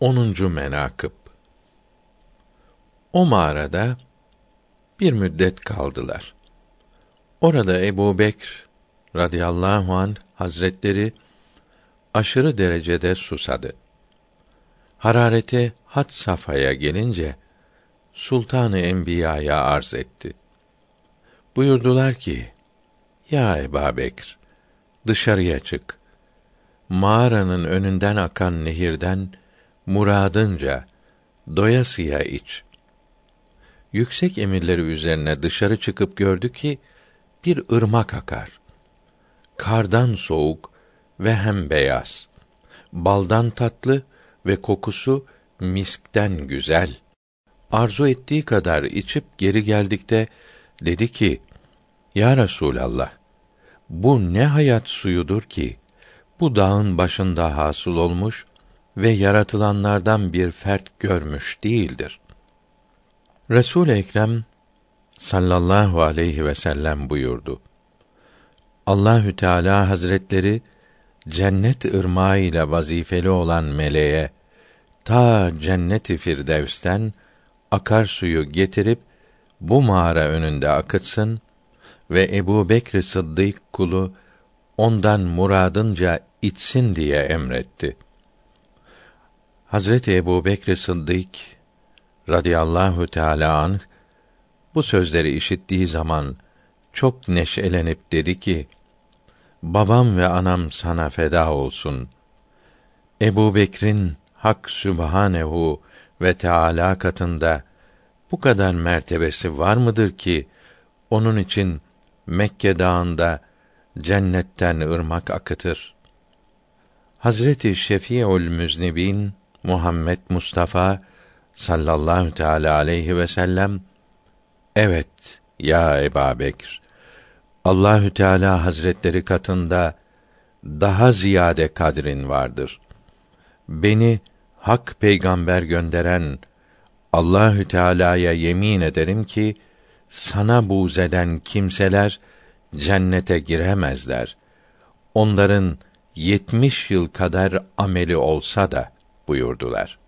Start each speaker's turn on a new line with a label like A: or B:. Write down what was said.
A: 10. menakıb O mağarada bir müddet kaldılar. Orada Ebu Bekr radıyallahu an hazretleri aşırı derecede susadı. Harareti had safhaya gelince Sultanı Enbiya'ya arz etti. Buyurdular ki: Ya Ebu Bekr, dışarıya çık. Mağaranın önünden akan nehirden muradınca doyasıya iç. Yüksek emirleri üzerine dışarı çıkıp gördü ki bir ırmak akar. Kardan soğuk ve hem beyaz. Baldan tatlı ve kokusu miskten güzel. Arzu ettiği kadar içip geri geldikte dedi ki: Ya Resulallah, bu ne hayat suyudur ki bu dağın başında hasıl olmuş ve yaratılanlardan bir fert görmüş değildir. Resul Ekrem sallallahu aleyhi ve sellem buyurdu. Allahü Teala Hazretleri cennet ırmağı ile vazifeli olan meleğe ta cenneti firdevsten akar suyu getirip bu mağara önünde akıtsın ve Ebu Bekr Sıddık kulu ondan muradınca içsin diye emretti. Hazreti Ebu Bekr Sıddık radıyallahu teâlâ anh, bu sözleri işittiği zaman çok neşelenip dedi ki, Babam ve anam sana feda olsun. Ebu Bekr'in Hak Sübhanehu ve Teâlâ katında bu kadar mertebesi var mıdır ki, onun için Mekke dağında cennetten ırmak akıtır. Hazreti Şefi'ül Müznibin Muhammed Mustafa sallallahu teala aleyhi ve sellem evet ya Eba Bekr Allahü Teala Hazretleri katında daha ziyade kadrin vardır. Beni hak peygamber gönderen Allahü Teala'ya yemin ederim ki sana buğz eden kimseler cennete giremezler. Onların yetmiş yıl kadar ameli olsa da buyurdular.